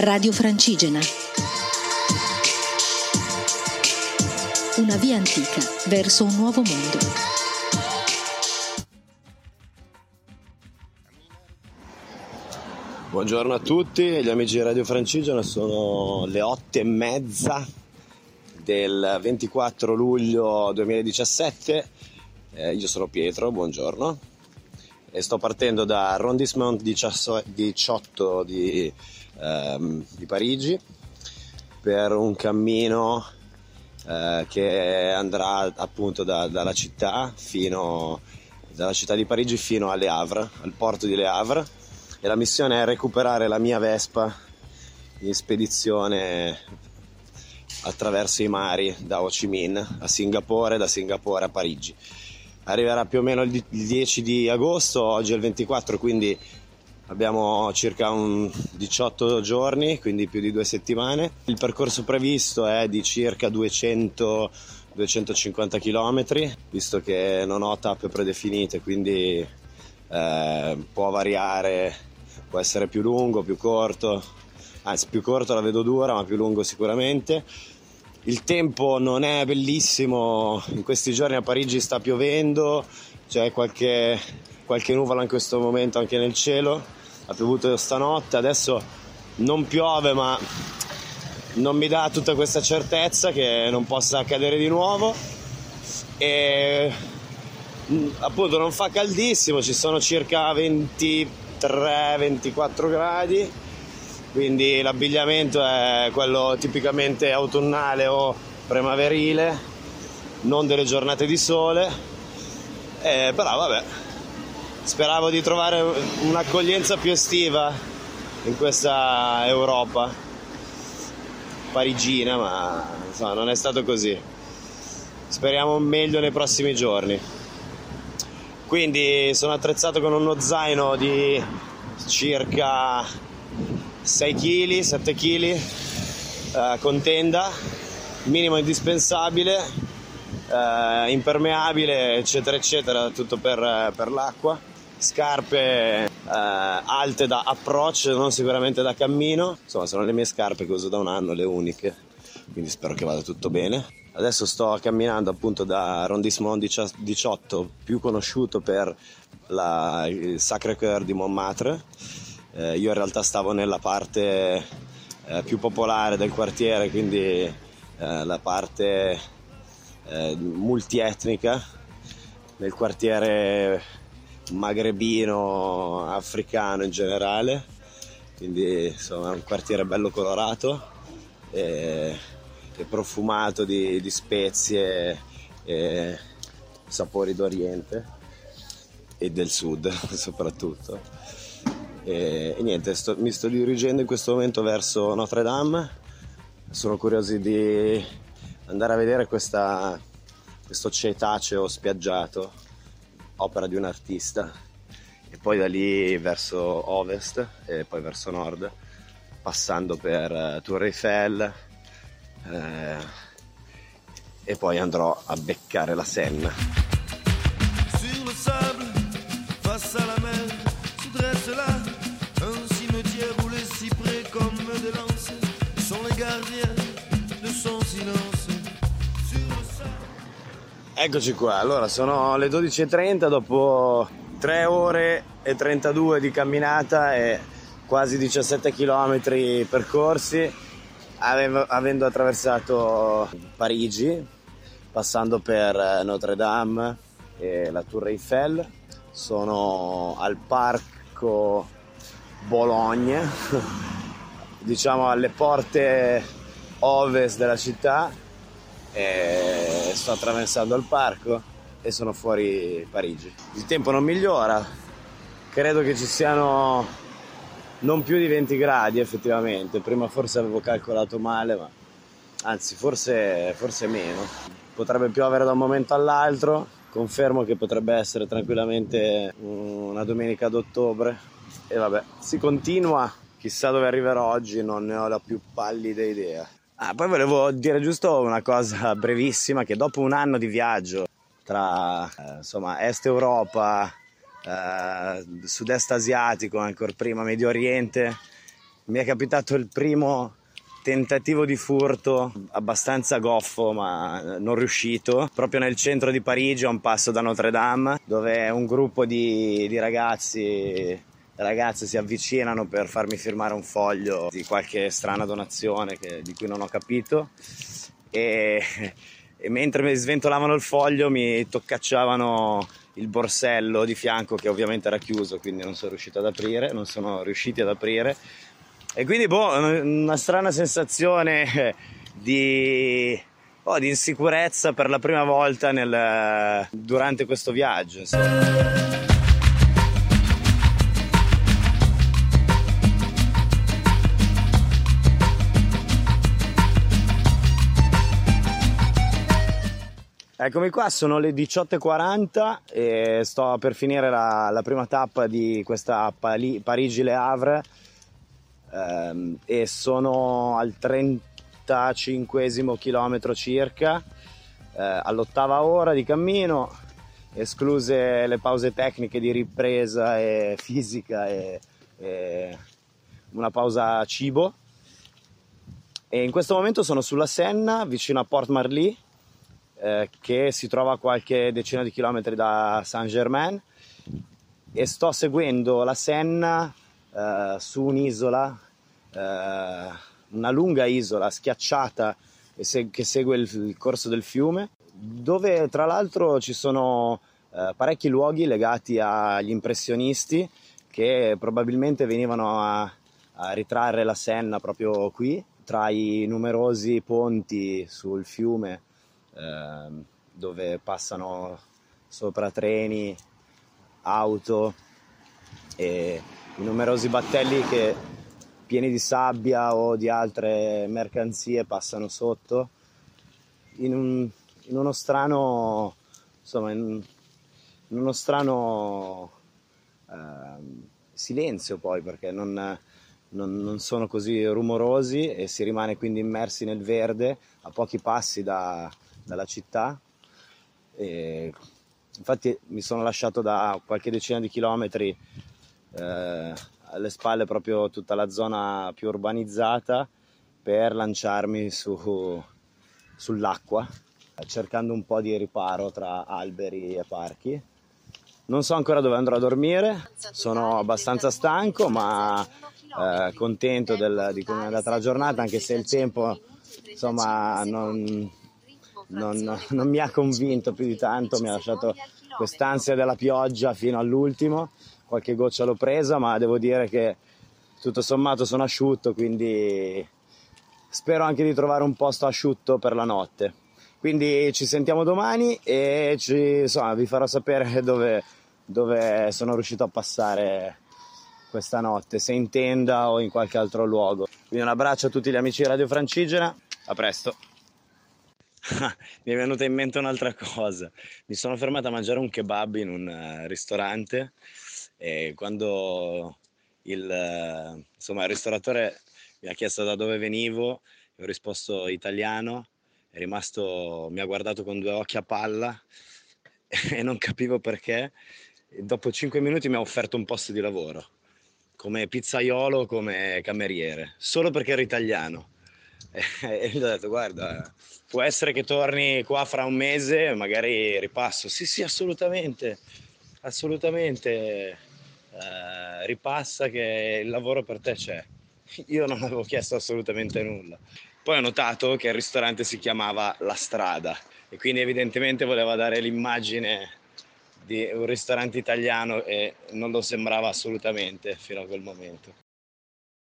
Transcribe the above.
Radio Francigena. Una via antica verso un nuovo mondo. Buongiorno a tutti, gli amici di Radio Francigena, sono le otto e mezza del 24 luglio 2017. Eh, io sono Pietro, buongiorno. E sto partendo da Arrondissement 18 di, ehm, di Parigi per un cammino eh, che andrà appunto da, dalla città fino dalla città di Parigi fino a Le Havre, al porto di Le Havre e la missione è recuperare la mia Vespa in spedizione attraverso i mari da Ho Chi Minh a Singapore, da Singapore a Parigi. Arriverà più o meno il 10 di agosto, oggi è il 24, quindi abbiamo circa un 18 giorni, quindi più di due settimane. Il percorso previsto è di circa 200 250 km, visto che non ho tappe predefinite, quindi eh, può variare, può essere più lungo, più corto, anzi più corto la vedo dura, ma più lungo sicuramente. Il tempo non è bellissimo, in questi giorni a Parigi sta piovendo, c'è qualche, qualche nuvola in questo momento anche nel cielo, ha piovuto stanotte, adesso non piove ma non mi dà tutta questa certezza che non possa accadere di nuovo. E appunto non fa caldissimo, ci sono circa 23-24 gradi quindi l'abbigliamento è quello tipicamente autunnale o primaverile, non delle giornate di sole, eh, però vabbè, speravo di trovare un'accoglienza più estiva in questa Europa parigina, ma insomma, non è stato così. Speriamo meglio nei prossimi giorni. Quindi sono attrezzato con uno zaino di circa 6 kg, 7 kg, eh, con tenda, minimo indispensabile, eh, impermeabile, eccetera, eccetera, tutto per, per l'acqua. Scarpe eh, alte da approach, non sicuramente da cammino. Insomma, sono le mie scarpe che uso da un anno, le uniche. Quindi spero che vada tutto bene. Adesso sto camminando appunto da Arrondissement 18, più conosciuto per la, il Sacré-Cœur di Montmartre eh, io in realtà stavo nella parte eh, più popolare del quartiere, quindi eh, la parte eh, multietnica, nel quartiere magrebino, africano in generale, quindi insomma è un quartiere bello colorato e, e profumato di, di spezie e sapori d'Oriente e del sud soprattutto. E, e niente, sto, mi sto dirigendo in questo momento verso Notre Dame. Sono curioso di andare a vedere questa, questo cetaceo spiaggiato, opera di un artista, e poi da lì verso ovest e poi verso nord, passando per uh, Tour Eiffel. Eh, e poi andrò a beccare la Senna. Eccoci qua, allora sono le 12.30 dopo 3 ore e 32 di camminata e quasi 17 km percorsi, avendo attraversato Parigi, passando per Notre Dame e la Tour Eiffel. Sono al parco Bologna, diciamo alle porte ovest della città e sto attraversando il parco e sono fuori Parigi. Il tempo non migliora, credo che ci siano non più di 20 gradi effettivamente, prima forse avevo calcolato male, ma anzi forse, forse meno. Potrebbe piovere da un momento all'altro, confermo che potrebbe essere tranquillamente una domenica d'ottobre e vabbè, si continua, chissà dove arriverò oggi, non ne ho la più pallida idea. Ah, poi volevo dire giusto una cosa brevissima, che dopo un anno di viaggio tra eh, insomma, Est Europa, eh, Sud-Est asiatico, ancora prima Medio Oriente, mi è capitato il primo tentativo di furto abbastanza goffo ma non riuscito. Proprio nel centro di Parigi a un passo da Notre Dame dove un gruppo di, di ragazzi ragazze si avvicinano per farmi firmare un foglio di qualche strana donazione che, di cui non ho capito e, e mentre mi sventolavano il foglio mi toccacciavano il borsello di fianco che ovviamente era chiuso quindi non sono riuscito ad aprire non sono riusciti ad aprire e quindi boh, una strana sensazione di, oh, di insicurezza per la prima volta nel, durante questo viaggio insomma. Eccomi qua, sono le 18.40 e sto per finire la, la prima tappa di questa Parigi-Le Havre ehm, e sono al 35 chilometro circa, eh, all'ottava ora di cammino, escluse le pause tecniche di ripresa e fisica e, e una pausa cibo. E in questo momento sono sulla Senna, vicino a Port Marly, eh, che si trova a qualche decina di chilometri da Saint-Germain. E sto seguendo la Senna eh, su un'isola, eh, una lunga isola schiacciata se- che segue il, il, corso del fiume, dove tra l'altro ci sono eh, parecchi luoghi legati agli impressionisti che probabilmente venivano a, a ritrarre la Senna proprio qui, tra i numerosi ponti sul fiume Ehm, dove passano sopra treni, auto e i numerosi battelli che pieni di sabbia o di altre mercanzie passano sotto. In, un, in uno strano insomma in, in uno strano eh, silenzio poi perché non, non, non, sono così rumorosi e si rimane quindi immersi nel verde a pochi passi da, dalla città. E infatti mi sono lasciato da qualche decina di chilometri eh, alle spalle proprio tutta la zona più urbanizzata per lanciarmi su, sull'acqua cercando un po' di riparo tra alberi e parchi. Non so ancora dove andrò a dormire, sono abbastanza stanco ma eh, contento del, di come è andata la giornata anche se il tempo insomma non, non, non mi ha convinto più di tanto, mi ha lasciato quest'ansia della pioggia fino all'ultimo, qualche goccia l'ho presa, ma devo dire che tutto sommato sono asciutto, quindi spero anche di trovare un posto asciutto per la notte. Quindi ci sentiamo domani e ci, insomma, vi farò sapere dove, dove sono riuscito a passare questa notte, se in tenda o in qualche altro luogo. Quindi un abbraccio a tutti gli amici di Radio Francigena, a presto! mi è venuta in mente un'altra cosa. Mi sono fermato a mangiare un kebab in un uh, ristorante e quando il, uh, insomma, il ristoratore mi ha chiesto da dove venivo, ho risposto italiano, è rimasto, mi ha guardato con due occhi a palla e non capivo perché. E dopo cinque minuti mi ha offerto un posto di lavoro come pizzaiolo, come cameriere, solo perché ero italiano. E gli ho detto, guarda, può essere che torni qua fra un mese, magari ripasso. Sì, sì, assolutamente, assolutamente. Eh, ripassa che il lavoro per te c'è. Io non avevo chiesto assolutamente nulla. Poi ho notato che il ristorante si chiamava La Strada e quindi evidentemente voleva dare l'immagine di un ristorante italiano e non lo sembrava assolutamente fino a quel momento.